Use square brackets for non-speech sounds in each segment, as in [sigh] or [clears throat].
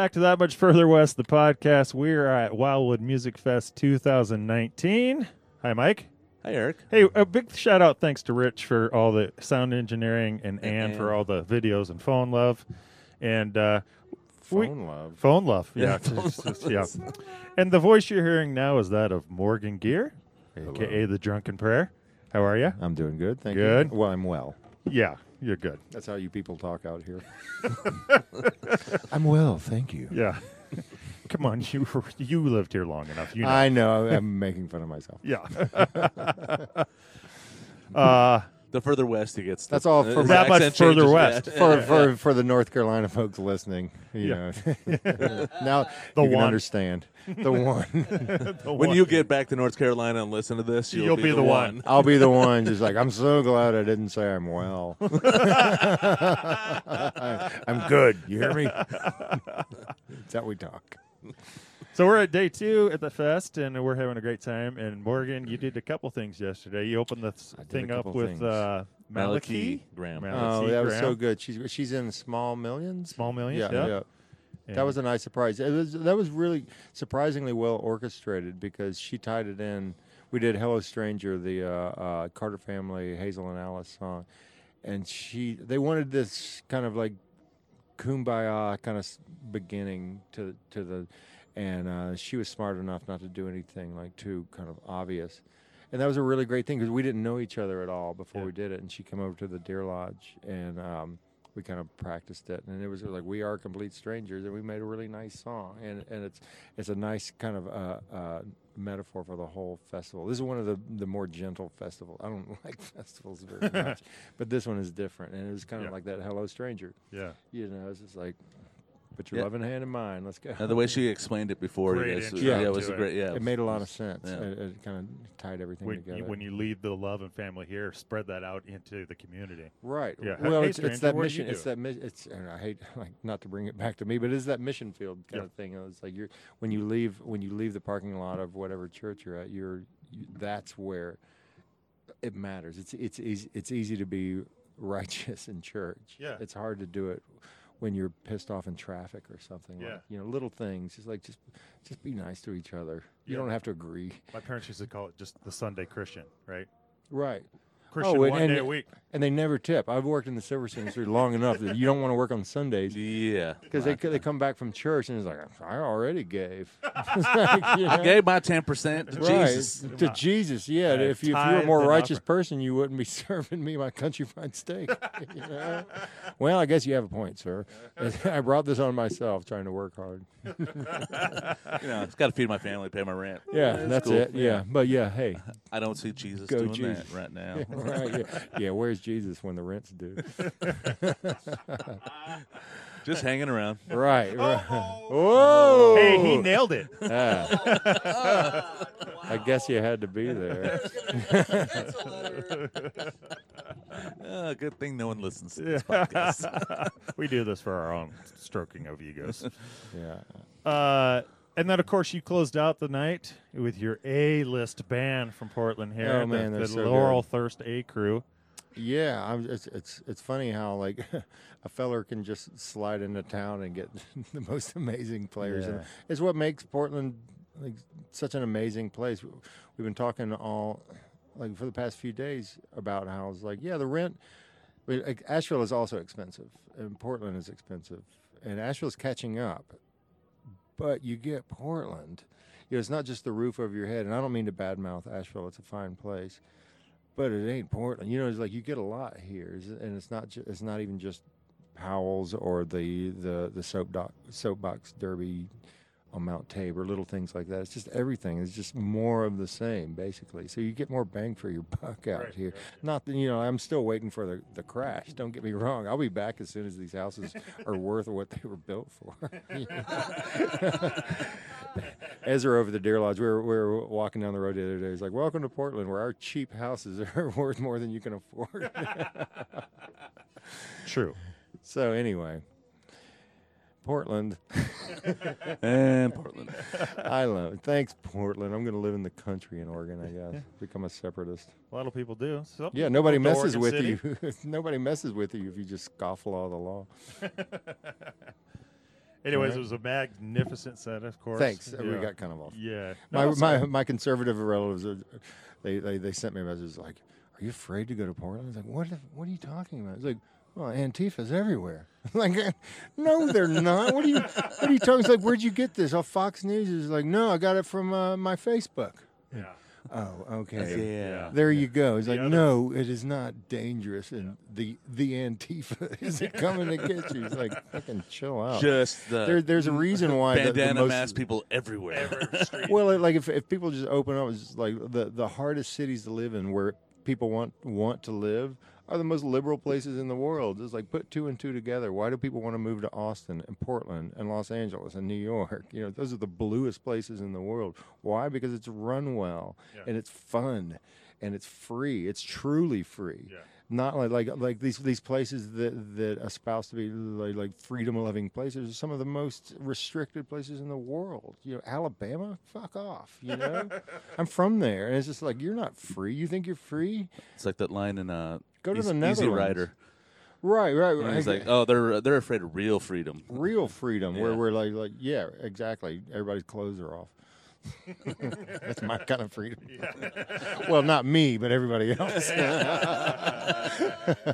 Welcome back to That Much Further West, the podcast. We're at Wildwood Music Fest 2019. Hi, Mike. Hi, Eric. Hey, a big shout out thanks to Rich for all the sound engineering and And Ann for all the videos and phone love. And uh, we- Phone love. phone love. Yeah, Yeah. [laughs] phone it's just- yeah. And the voice you're hearing now is that of Morgan Geer, Hello. aka the Drunken Prayer. How are you? I'm doing good. Thank Good. you. Well, I'm well. Yeah, you're good. That's how you people talk out here. [laughs] I'm well, thank you. Yeah. [laughs] Come on, you you lived here long enough. You know. I know. I'm making fun of myself. yeah. [laughs] uh, The further west he gets, the- That's all his from- That much accent further changes, west. yeah. For for for the North Carolina folks listening, you Yeah. know, now The you can one. understand [laughs] the one. [laughs] the when one- you get back to North Carolina and listen to this, you'll, You'll be the one. I'll be the one, just [laughs] like I'm so glad I didn't say I'm well. I'm good. You hear me? That's how we talk. So we're at day two at the fest, and we're having a great time. And Morgan, you did a couple things yesterday. You opened the th- I did a thing up with uh, Malachi Malachi Graham. Malachi Oh, that was so good. She's she's in Small Millions. Small Millions. Yeah, Yeah, yeah. That was a nice surprise. It was that was really surprisingly well orchestrated because she tied it in. We did "Hello Stranger," the uh, uh, Carter Family, Hazel and Alice song, and she they wanted this kind of like kumbaya kind of beginning to to the, and uh, she was smart enough not to do anything like too kind of obvious. And that was a really great thing because we didn't know each other at all before Yeah. we did it. And she came over to the Deer Lodge, and um, we kind of practiced it. And it was like we are complete strangers, and we made a really nice song. And and it's it's a nice kind of uh, uh, metaphor for the whole festival. This is one of the the more gentle festivals. I don't [laughs] like festivals very [laughs] much, but this one is different. And it was kind of Yeah. like that "Hello Stranger." yeah. You know, it's just like put your Yeah. loving hand in mine. Let's go. Uh, the way she explained it before, Great you guys, intro yeah, it was a it. great, yeah. it made a lot of sense. Yeah. It, it kind of tied everything When together. you, when you lead the love and family here, spread that out into the community. Right. Yeah. Well, Hey, it's, stranger, it's that what did you mission. It's that mission. It's and I hate [laughs] like not to bring it back to me, but it's that mission field kind Yeah. of thing. It's like you're when you leave when you leave the parking lot of whatever church you're at, you're you, that's where it matters. It's it's easy it's easy to be [laughs] righteous in church. Yeah. It's hard to do it when you're pissed off in traffic or something. Yeah. Like, you know, little things. Just like just just be nice to each other. You don't have to agree. My parents used to call it just the Sunday Christian, right? Right. Christian oh, and- one and- day a week. And they never tip. I've worked in the service industry long enough that you don't want to work on Sundays. yeah. Because they, they come back from church and it's like, I already gave. [laughs] [laughs] Like, you I gave my 10% to Right, Jesus. To Jesus, yeah. If, you, if you were a more righteous offered. person, you wouldn't be [laughs] serving me my country fried steak. you know? Well, I guess you have a point, sir. I brought this on myself trying to work hard. You know, it's got to feed my family, pay my rent. Yeah, It's that's cool. it. Yeah. But yeah, hey, I don't see Jesus Go doing Jesus. that right now. [laughs] right. Yeah. yeah, where's Jesus when the rent's due? [laughs] Just hanging around. right, right. Whoa! Hey, he nailed it. Ah. [laughs] I guess you had to be there. Uh, good thing no one listens to this podcast. we do this for our own stroking of egos. Yeah. Uh, and then, of course, you closed out the night with your A-list band from Portland here, Oh, the, man, they're the so Laurel good. Thirst A Crew. Yeah, I'm, it's it's it's funny how like [laughs] a feller can just slide into town and get [laughs] the most amazing players, and Yeah. it's what makes Portland like such an amazing place. We've been talking all like for the past few days about how it's like yeah, the rent. Asheville is also expensive, and Portland is expensive, and Asheville's catching up. But you get Portland, you know, it's not just the roof over your head, and I don't mean to badmouth Asheville; it's a fine place but it ain't Portland. You know, it's like you get a lot here, and it's not. Ju- it's not even just Powell's or the the the soap doc, soapbox derby on Mount Tabor, little things like that. It's just everything. It's just more of the same, basically. So you get more bang for your buck out Right, here. Not that you know. I'm still waiting for the the crash. Don't get me wrong. I'll be back as soon as these houses are [laughs] worth what they were built for. [laughs] [laughs] Ezra over the Deer Lodge, we were, we were walking down the road the other day. He's like, "Welcome to Portland, where our cheap houses are worth more than you can afford." True. so anyway, Portland, [laughs] and Portland. [laughs] I love. It. Thanks, Portland. I'm going to live in the country in Oregon. I guess become a separatist. A lot of people do. Some Yeah, nobody messes with City. you. [laughs] nobody messes with you if you just scofflaw the law. Anyways, Right. it was a magnificent set, of course. Thanks. We got kind of off. Yeah. My, No, my so- my conservative relatives, uh, they, they they sent me a message like, "Are you afraid to go to Portland?" I was like, "What? the- What are you talking about?" It's like, "Well, Antifa's everywhere." [laughs] like, [laughs] no, they're not. What are you What are you talking? It's like, where'd you get this? Oh, Fox News is like, no, I got it from uh, my Facebook. yeah. Oh, okay. Yeah. There you go. It's The like, other- no, it is not dangerous, and the the Antifa [laughs] isn't coming to get you. It's like, fucking chill out. Just the There, there's a reason why the- the bandana most- mask people everywhere. well, like if, if people just open up, it's just like the the hardest cities to live in, where people want want to live, are the most liberal places in the world. It's like put two and two together. Why do people want to move to Austin and Portland and Los Angeles and New York? You know, those are the bluest places in the world. Why? Because it's run well Yeah. and it's fun and it's free. It's truly free. Yeah. Not like like like these these places that that espouse to be like, like freedom loving places are some of the most restricted places in the world. You know, Alabama, fuck off. You know, [laughs] I'm from there, and it's just like you're not free. You think you're free? It's like that line in uh, Go to Easy, the Easy Netherlands. Rider. Right, right, And right. he's like, oh, they're they're afraid of real freedom. real freedom, where Yeah. we're like like yeah, exactly. Everybody's clothes are off. [laughs] That's my kind of freedom. well, not me, but everybody [laughs] else. if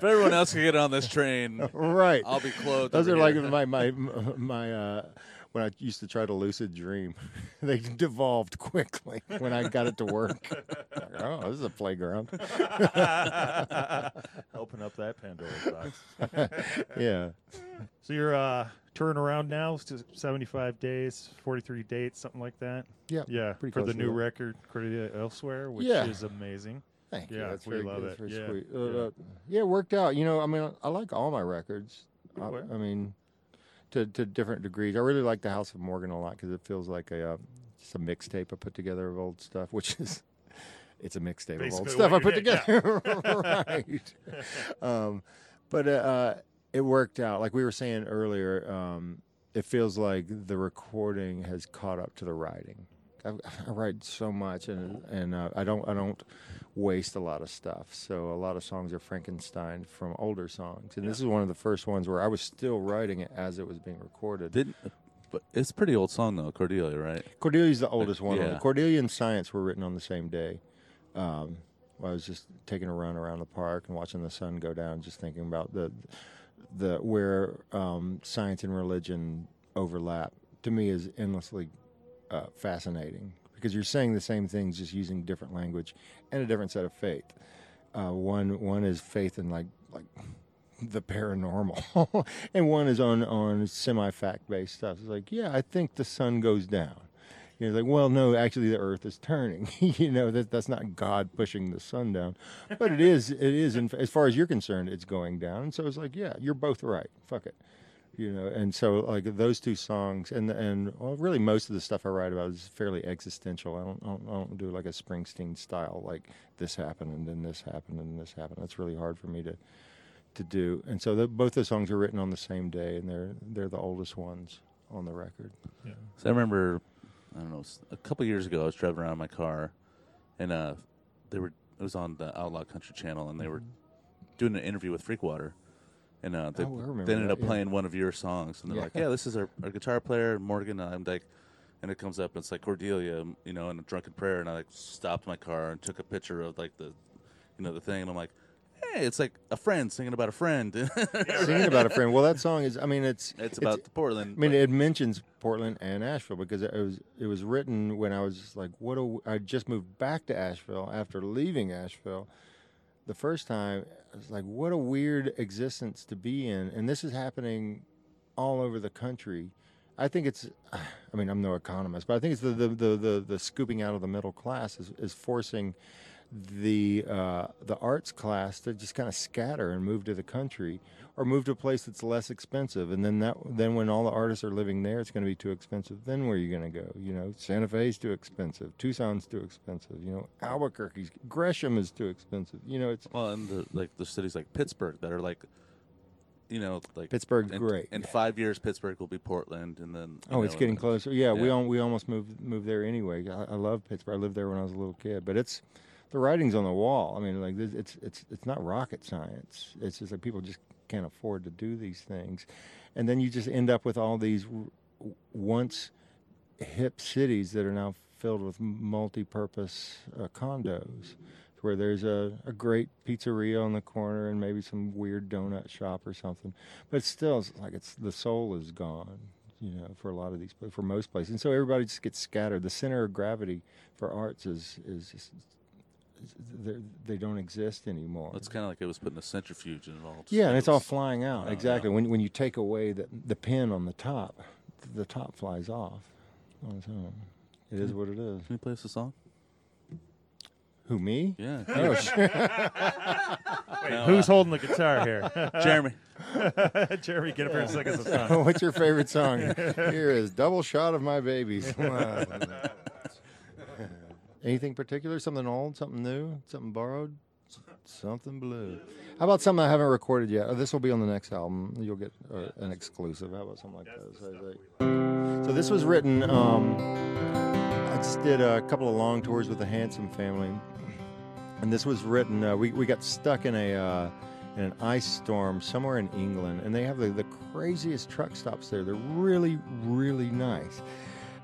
everyone else can get on this train, right. I'll be clothed. Those over are like here. my my my uh when I used to try to lucid dream, [laughs] they devolved quickly when I got it to work. [laughs] Like, oh, this is a playground. [laughs] Open up that Pandora's box. Yeah. So you're uh, touring around now, just 75 days, 43 dates, something like that. Yeah. Yeah, pretty for the new that. record, Cordelia Elsewhere, which Yeah. is amazing. Thank you. Yeah, That's we love it. Yeah, sweet. yeah. Uh, uh, yeah, it worked out. You know, I mean, I like all my records. I, I mean, to to different degrees. I really like the House of Morgan a lot because it feels like a uh, just a mixtape I put together of old stuff, which is. [laughs] It's a mixtape of old stuff I put did, together, [laughs] [laughs] right? Um, but uh, uh, it worked out. Like we were saying earlier, um, it feels like the recording has caught up to the writing. I, [laughs] I write so much, and and uh, I don't I don't waste a lot of stuff. So a lot of songs are Frankenstein from older songs, and this is one of the first ones where I was still writing it as it was being recorded. Didn't, but it's a pretty old song though, Cordelia, right? Cordelia's the oldest one. yeah. Cordelia and Science were written on the same day. Um, I was just taking a run around the park and watching the sun go down, just thinking about the the where um, science and religion overlap. To me, is endlessly uh, fascinating because you're saying the same things, just using different language and a different set of faith. Uh, one one is faith in like like [laughs] the paranormal, [laughs] and one is on on semi fact based stuff. It's like, yeah, I think the sun goes down. You know, like, well, no, actually, the Earth is turning. [laughs] you know, that that's not God pushing the sun down, but it is. It is, in, as far as you're concerned, it's going down. And so it's like, yeah, you're both right. Fuck it. You know, and so like those two songs, and and well, really most of the stuff I write about is fairly existential. I don't, I don't, I don't do like a Springsteen style, like this happened and then this happened and this happened. That's really hard for me to to do. And so the, both the songs are written on the same day, and they're they're the oldest ones on the record. yeah So I remember, I don't know, a couple years ago, I was driving around in my car, and uh, they were it was on the Outlaw Country Channel, and they were doing an interview with Freakwater, and uh, they, Oh, I remember they ended that, up yeah. playing one of your songs, and they're Yeah. like, "Yeah, this is our, our guitar player Morgan." And I'm like, and it comes up, and it's like Cordelia, you know, in a drunken prayer, and I like stopped my car and took a picture of like the, you know, the thing, and I'm like, "Hey, it's like a friend singing about a friend." [laughs] Singing about a friend. Well, that song is. I mean, it's it's about the Portland. I mean, but- it mentions Portland and Asheville because it was it was written when I was like, what? A, I just moved back to Asheville after leaving Asheville. The first time, I was like, what a weird existence to be in, and this is happening all over the country. I think it's. [sighs] I mean, I'm no economist, but I think it's the the the the, the scooping out of the middle class is, is forcing the uh, the arts class to just kind of scatter and move to the country or move to a place that's less expensive and then that then when all the artists are living there it's going to be too expensive then where are you going to go you know santa Fe is too expensive tucson's too expensive you know albuquerque's gresham is too expensive you know it's Well, and the, like the cities like Pittsburgh that are like, you know, like pittsburgh's in, great In five years, Pittsburgh will be Portland, and then Oh, it's getting closer. Yeah, we yeah. al- we almost moved moved there anyway. I, I love Pittsburgh. I lived there when I was a little kid, but it's the writing's on the wall. I mean, like it's it's it's not rocket science. It's just like people just can't afford to do these things, and then you just end up with all these once hip cities that are now filled with multi-purpose uh, condos where there's a, a great pizzeria on the corner and maybe some weird donut shop or something but still it's like it's the soul is gone you know for a lot of these for most places and so everybody just gets scattered the center of gravity for arts is is just they don't exist anymore It's kind of like it was putting a centrifuge in it all. yeah, and it's all flying out. Oh, exactly. yeah. When when you take away the the pin on the top, the top flies off on its own. It is what it is. Can you play us a song? Who me? Yeah. [laughs] Oh, sure. No, Who's uh, holding the guitar here? [laughs] Jeremy? [laughs] Jeremy, get up here and sing us a song. What's your favorite song? Here is "Double Shot of My Babies." Anything particular? Something old? Something new? Something borrowed? Something blue. How about something I haven't recorded yet? Oh, this will be on the next album. You'll get uh, an exclusive. How about something like this? I think. So this was written. Um, I just did a couple of long tours with the Handsome family, and this was written. Uh, we we got stuck in a. Uh, in an ice storm somewhere in England, and they have the, the craziest truck stops there. They're really, really nice,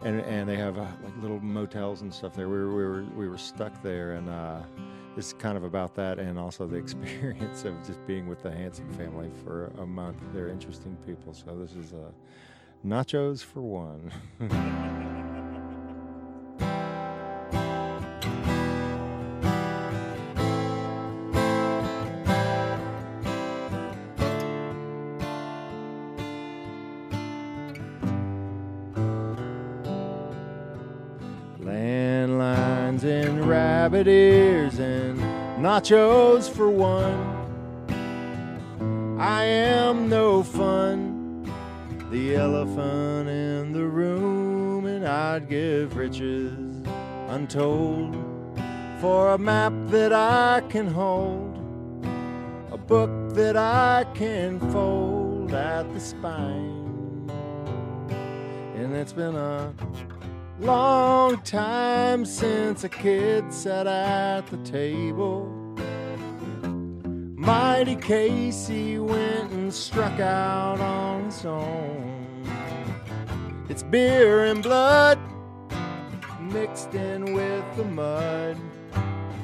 and and they have uh, like little motels and stuff there. We were we were, we were stuck there, and uh, is kind of about that, and also the [laughs] experience of just being with the Handsome family for a month. They're interesting people, so this is uh, nachos for one. [laughs] nachos for one. I am no fun, the elephant in the room, and I'd give riches untold for a map that I can hold, a book that I can fold at the spine. And it's been a Long time since a kid sat at the table. Mighty Casey went and struck out on his own. It's beer and blood mixed in with the mud.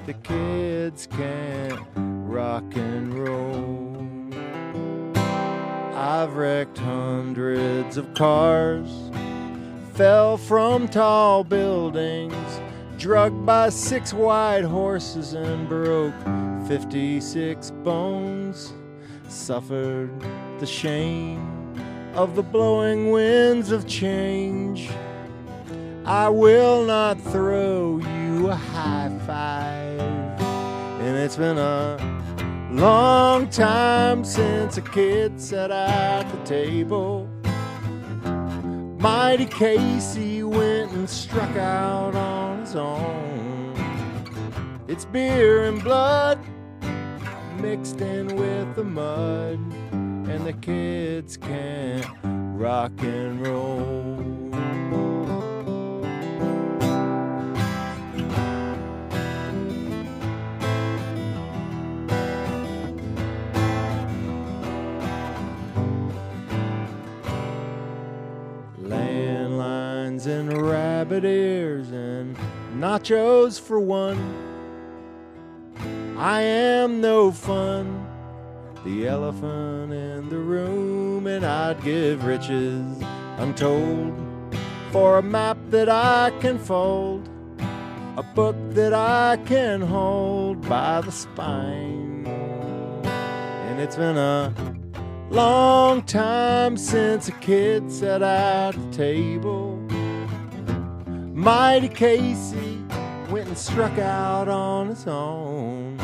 The kids can't rock and roll. I've wrecked hundreds of cars fell from tall buildings, drugged by six white horses, and broke 56 bones. Suffered the shame of the blowing winds of change. I will not throw you a high five, and it's been a long time since a kid sat at the table. Mighty Casey went and struck out on his own. It's beer and blood mixed in with the mud, and the kids can't rock and roll. Landlines and rabbit ears and nachos for one. I am no fun, the elephant in the room, and I'd give riches untold for a map that I can fold, a book that I can hold by the spine. And it's been a Long time since a kid sat at the table. Mighty Casey struck out on its own.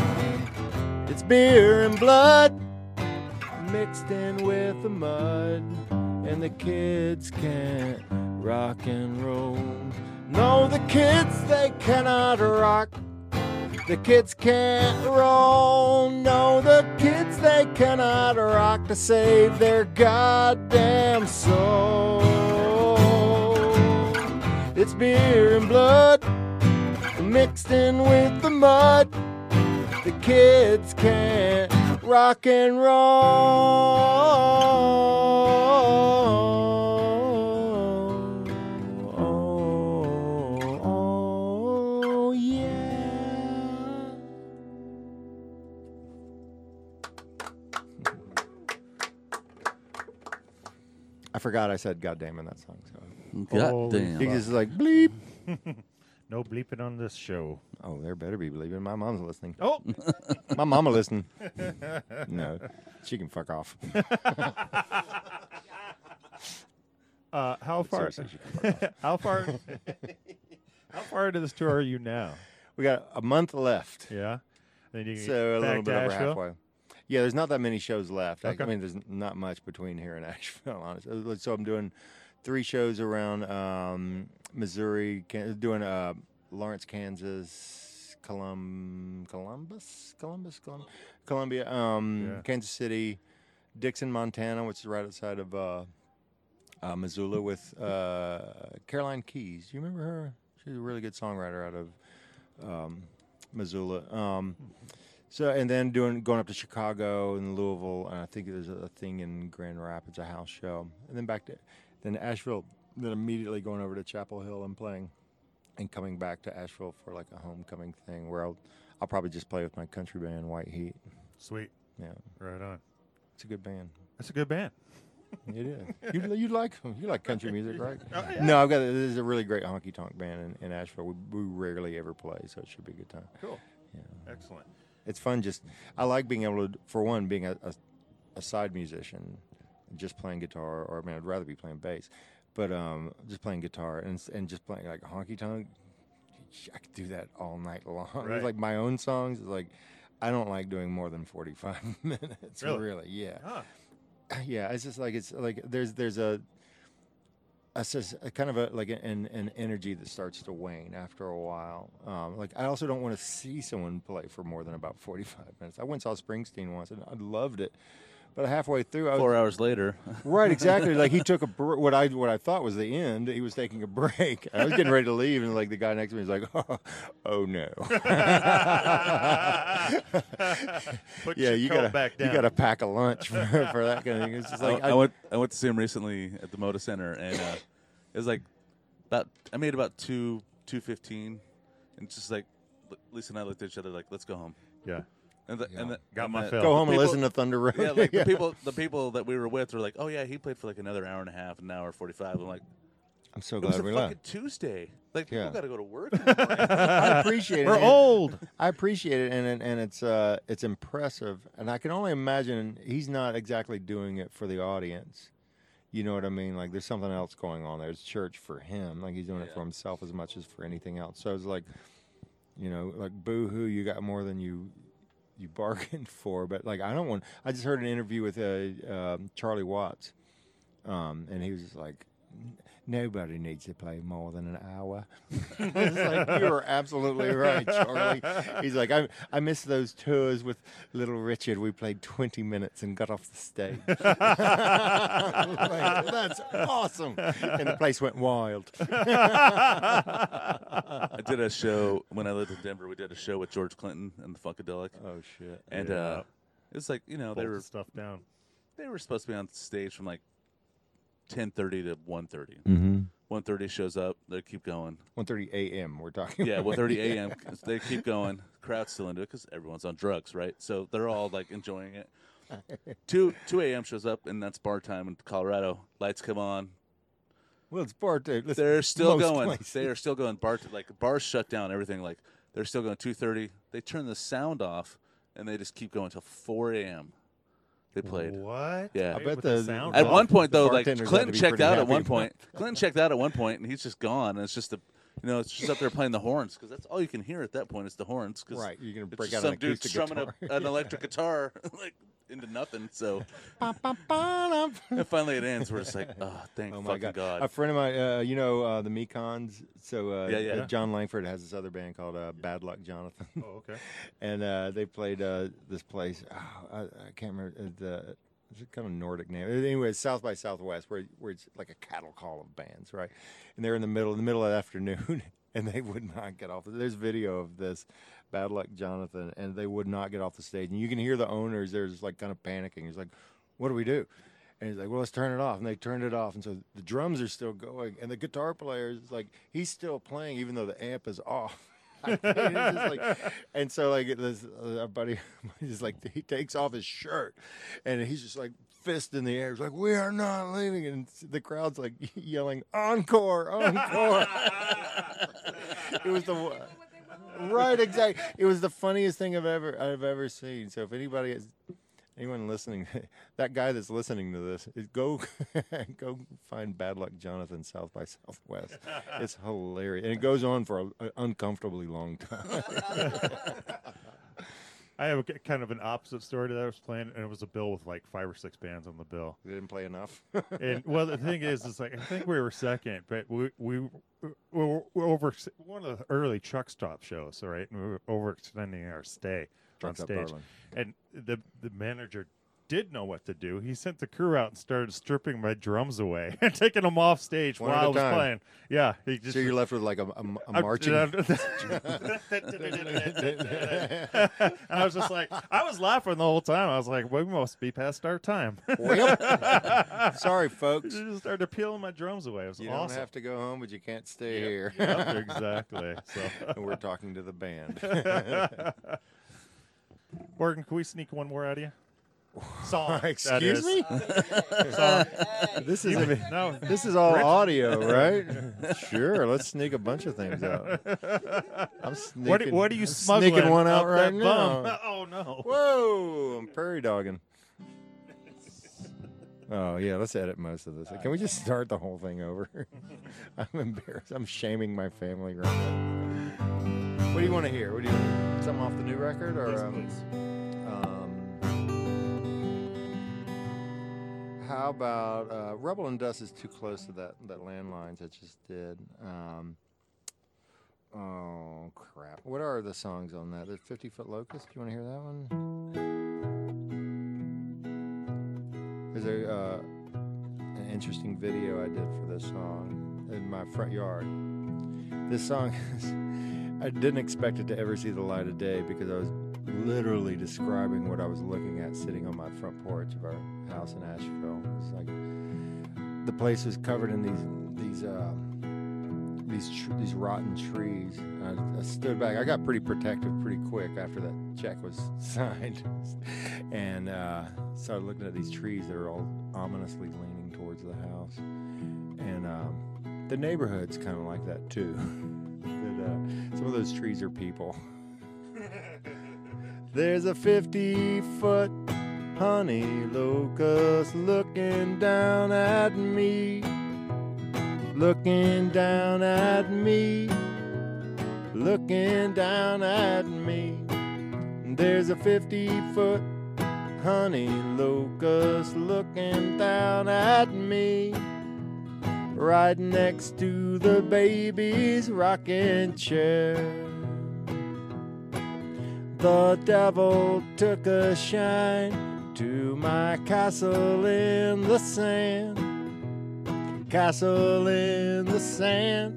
It's beer and blood mixed in with the mud, and the kids can't rock and roll. No, the kids, they cannot rock. The kids can't roll. No, the kids, they cannot rock to save their goddamn soul. It's beer and blood mixed in with the mud. The kids can't rock and roll. Oh, oh, yeah. I forgot I said "God damn" in that song. So. God damn. He just like bleep. [laughs] No bleeping on this show. Oh, there better be bleeping. My mom's listening. Oh, [laughs] My mama listening. [laughs] no, she can fuck off. [laughs] uh, how far? Seriously, she can fuck off. how far? how far into this tour are you now? We got a month left. Yeah. Then you can So a get little bit over Asheville? halfway. Yeah, there's not that many shows left. I- Okay. I mean, there's not much between here and Asheville, honestly. So I'm doing three shows around um, Missouri, Can- doing uh, Lawrence, Kansas, Colum- Columbus, Columbus, Colum- Columbia, um, Yeah. Kansas City, Dixon, Montana, which is right outside of uh, uh, Missoula, with uh, Caroline Keys. Do you remember her? She's a really good songwriter out of um, Missoula. Um, so and then doing going up to Chicago and Louisville, and I think there's a thing in Grand Rapids, a house show, and then back to then Asheville. Then immediately going over to Chapel Hill and playing, and coming back to Asheville for like a homecoming thing where I'll I'll probably just play with my country band White Heat. Sweet. Yeah, Right on. it's a good band. That's a good band. It is. you you like you like country music, right? [laughs] Oh, yeah. No, I've got this is a really great honky tonk band in, in Asheville. We, we rarely ever play, so it should be a good time. Cool. Yeah. Excellent. it's fun just i like being able to for one being a, a, a side musician just playing guitar or i mean i'd rather be playing bass but um just playing guitar and and just playing like honky tonk i could do that all night long [laughs] Right. like my own songs it's like i don't like doing more than 45 [laughs] minutes Really? yeah Ah, [clears throat] yeah it's just like it's like there's there's a a, a kind of a like an an energy that starts to wane after a while. Um, like I also don't want to see someone play for more than about forty five minutes. I went and saw Springsteen once and I loved it, but halfway through, I was, Four hours later, [laughs] right exactly like he took a br- what I what I thought was the end. He was taking a break. I was getting ready to leave, and like the guy next to me was like, "Oh, [laughs] oh no." [laughs] Put yeah, you gotta you gotta pack a lunch for, for that kind of thing. It's just like I, I went I went to see him recently at the Moda Center, and uh, it was like about I made about two two fifteen, and just like Lisa and I looked at each other like, let's go home. Yeah. And the, and the, Got and my the- fill. go the home and listen to Thunder Road. Yeah, like the [laughs] people the people that we were with were like, oh yeah, he played for like another hour and a half, an hour forty five. I'm like, I'm so it was glad a we fucking left. Tuesday. Like Yeah. people got to go to work. in the [laughs] morning. I appreciate it. We're old. I appreciate it, and and, and it's uh it's impressive, and I can only imagine he's not exactly doing it for the audience. You know what I mean? Like there's something else going on there. It's church for him. Like he's doing it for himself as much as for anything else. So it's like, you know, like boo hoo, you got more than you you bargained [laughs] for. But like I don't want. I just heard an interview with uh, um Charlie Watts, um, and he was just like. "N- Nobody needs to play more than an hour. [laughs] like you are absolutely right, Charlie. He's like, I I miss those tours with Little Richard. We played twenty minutes and got off the stage. [laughs] Like, That's awesome, and the place went wild. I did a show when I lived in Denver. We did a show with George Clinton and the Funkadelic, Oh shit! and Yeah. uh, it was like you know they were the stuff down. they were supposed to be on stage from like ten thirty to one thirty. Mm-hmm. One thirty shows up. They keep going. One thirty a.m. We're talking. Yeah, about. one thirty [laughs] a.m. They keep going. Crowd's still into it because everyone's on drugs, right? So they're all like enjoying it. [laughs] Two two a.m. shows up, and that's bar time in Colorado. Lights come on. Well, it's bar. Listen, They're still most going. places. They are still going. Bar like bars shut down. Everything like they're still going. Two thirty. They turn the sound off, and they just keep going till four a.m. They played. What? Yeah. I bet with the- sound At one point, though, like bartenders had to Clinton checked pretty out at one point. Clinton checked out at one point, and he's just gone. And it's just a, you know, it's just up there playing the horns because that's all you can hear at that point is the horns. 'cause Right, you're gonna break out some an dude strumming a, an electric guitar [laughs] like into nothing. So [laughs] and finally it ends. We're just like, oh, thank Oh my fucking god. god. A friend of mine, uh, you know, uh, the Mekons. So uh, Yeah, yeah. uh, Jon Langford has this other band called uh, Bad Luck Jonathan, Oh, okay. [laughs] and uh, they played uh, this place. Oh, I, I can't remember uh, the. It's a kind of Nordic name. Anyway, it's South by Southwest, where where it's like a cattle call of bands, right? And they're in the middle, in the middle of the afternoon, [laughs] and they would not get off. There's video of this, Bad Luck Jonathan, and they would not get off the stage. And you can hear the owners. They're just like kind of panicking. He's like, "What do we do?" And he's like, "Well, let's turn it off." And they turned it off, and so the drums are still going, and the guitar player is like, he's still playing even though the amp is off. [laughs] Like, and so like this, uh, buddy is like he takes off his shirt, and he's just like fist in the air. It's like, we are not leaving. And the crowd's like [laughs] yelling, encore, encore. [laughs] it was the right, exactly. It was the funniest thing I've ever I've ever seen. So if anybody is anyone listening, [laughs] that guy that's listening to this, is go [laughs] go find Bad Luck Jonathan South by Southwest. It's hilarious, and it goes on for an uncomfortably long time. [laughs] I have a, kind of an opposite story to that I was playing, and it was a bill with like five or six bands on the bill. they didn't play enough. [laughs] And well, the thing is, is like I think we were second, but we we we were, over one of the early truck stop shows, all right, and we were overextending our stay on stage, Darling. and the the manager did know what to do. He sent the crew out and started stripping my drums away [laughs] and taking them off stage One while I was time. playing. Yeah, he just so you're left with like a marching. and [laughs] [laughs] I was just like, I was laughing the whole time. I was like, we must be past our time. Well, Sorry, folks. just started peeling my drums away. It was You awesome. don't have to go home, but you can't stay here. Yep, exactly. So, we're talking to the band. Morgan, can we sneak one more out of you? [sighs] Song. [laughs] Excuse me? [laughs] Song. This is You- [laughs] no. this is all audio, right? sure. Let's sneak a bunch of things out. I'm sneaking. What, what are you I'm smuggling? Sneaking one out right that bum? now. Oh no! Whoa! I'm prairie dogging. Oh yeah, let's edit most of this. Can we just start the whole thing over? I'm embarrassed. I'm shaming my family right now. What do you want to hear? What do you something off the new record or? um, Um, how about uh, Rubble and Dust is too close to that that landlines I just did. Um, oh crap! What are the songs on that? The Fifty Foot Locust. Do you want to hear that one? There's a uh, an interesting video I did for this song in my front yard. This song [laughs] is, I didn't expect it to ever see the light of day because I was literally describing what I was looking at sitting on my front porch of our house in Asheville. It was like the place was covered in these these uh, these tr- these rotten trees. I, I stood back. I got pretty protective pretty quick after that check was [laughs] signed, and uh, started looking at these trees that are all ominously leaning towards the house. And um, the neighborhood's kind of like that too. [laughs] that, uh, some of those trees are people. There's a 50 foot honey locust looking down at me. Looking down at me. Looking down at me. There's a 50 foot honey locust looking down at me. Right next to the baby's rocking chair. The devil took a shine to my castle in the sand. Castle in the sand.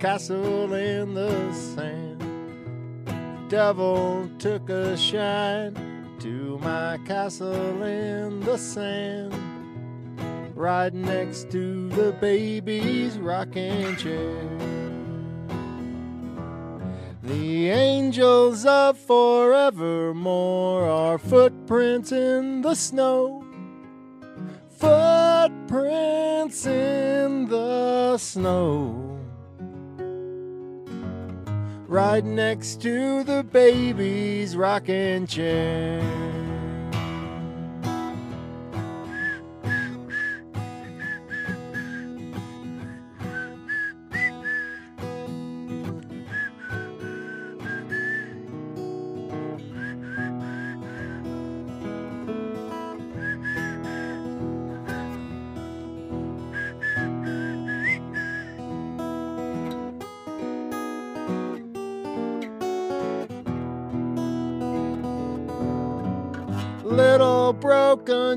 Castle in the sand. Devil took a shine to my castle in the sand. Right next to the baby's rocking chair. The angels of forevermore are footprints in the snow. Footprints in the snow. Right next to the baby's rocking chair.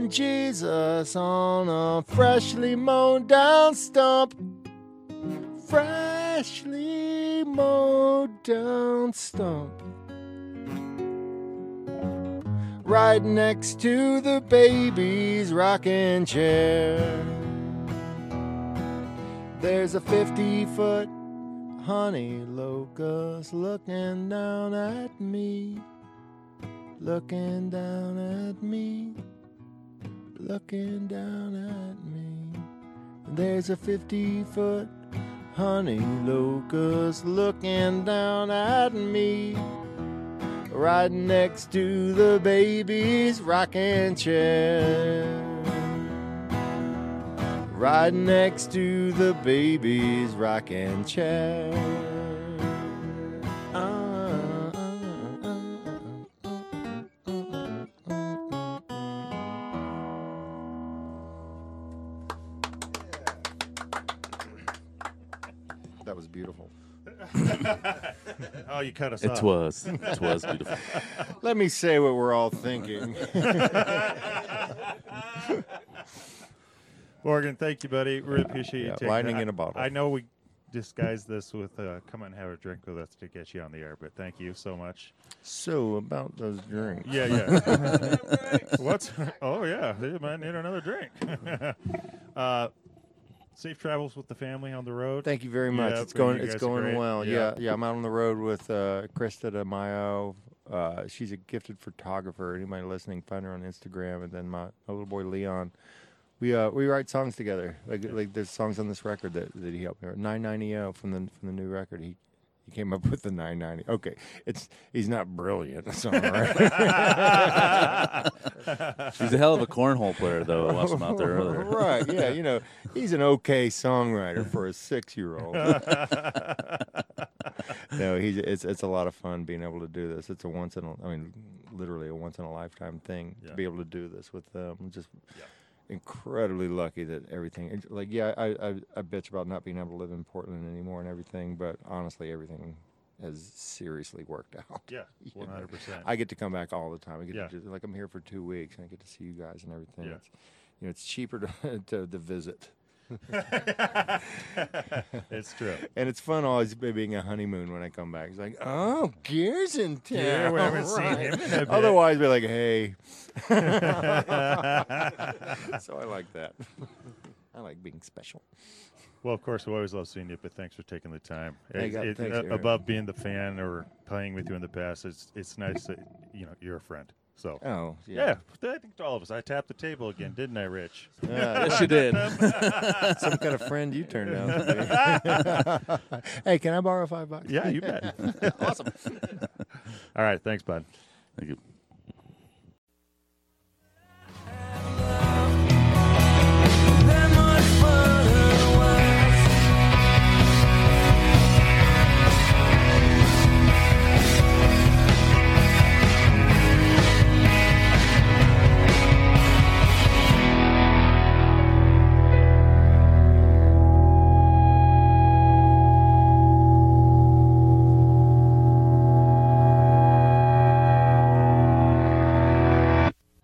Jesus on a freshly mowed down stump. Freshly mowed down stump. Right next to the baby's rocking chair. There's a 50 foot honey locust looking down at me looking down at me. Looking down at me. There's a 50 foot honey locust looking down at me. Right next to the baby's rocking chair. Right next to the baby's rocking chair. That was beautiful. [laughs] Oh, you cut us off. It off. was. It was [laughs] beautiful. Let me say what we're all thinking. [laughs] Morgan, thank you, buddy. Really appreciate you Yeah, taking lightning the- in a bottle. I know we disguised this with uh, come and have a drink with us to get you on the air, but thank you so much. so about those drinks. Yeah, yeah. What's? Oh, yeah. They might need another drink. uh, safe travels with the family on the road. Thank you very much. Yeah, it's going. It's going well. Yeah. Yeah. yeah, I'm out on the road with uh, Krista de Mayo. Uh, she's a gifted photographer. Anybody listening, find her on Instagram. And then my, my little boy Leon. We uh we write songs together. Like like there's songs on this record that, that he helped me. with. 990 from the from the new record. He he came up with the 990. Okay, it's he's not brilliant. It's all right. [laughs] He's a hell of a cornhole player, though. I watched him out there earlier. [laughs] right? Yeah, you know he's an okay songwriter for a six year old. [laughs] no, he's it's it's a lot of fun being able to do this. It's a once in a, I mean, literally a once in a lifetime thing Yeah. to be able to do this with them. Just Yeah. Incredibly lucky that everything. Like, yeah, I, I I bitch about not being able to live in Portland anymore and everything, but honestly, everything has seriously worked [laughs] out. Yeah, [laughs] You one know, hundred percent. I get to come back all the time. I get Yeah. to do, like I'm here for two weeks and I get to see you guys and everything. Yeah. It's, you know, it's cheaper to [laughs] to, to visit. [laughs] it's true. And it's fun always being a honeymoon when I come back. It's like, oh, Geer's in town. Yeah, we haven't seen him in a bit. Otherwise, be like, hey. [laughs] so I like that. I like being special. Well, of course, we always love seeing you, but thanks for taking the time. It- God, it- thanks, uh, above being the fan or playing with you in the past, it's it's nice that you know you're a friend. So Oh, yeah, yeah. I think to all of us. I tapped the table again, didn't I, Rich? [laughs] Yeah, Yes, you did. [laughs] some kind of friend you turned out. to be. hey, can I borrow five bucks? Yeah, you bet. [laughs] awesome. all right, thanks, bud. Thank you.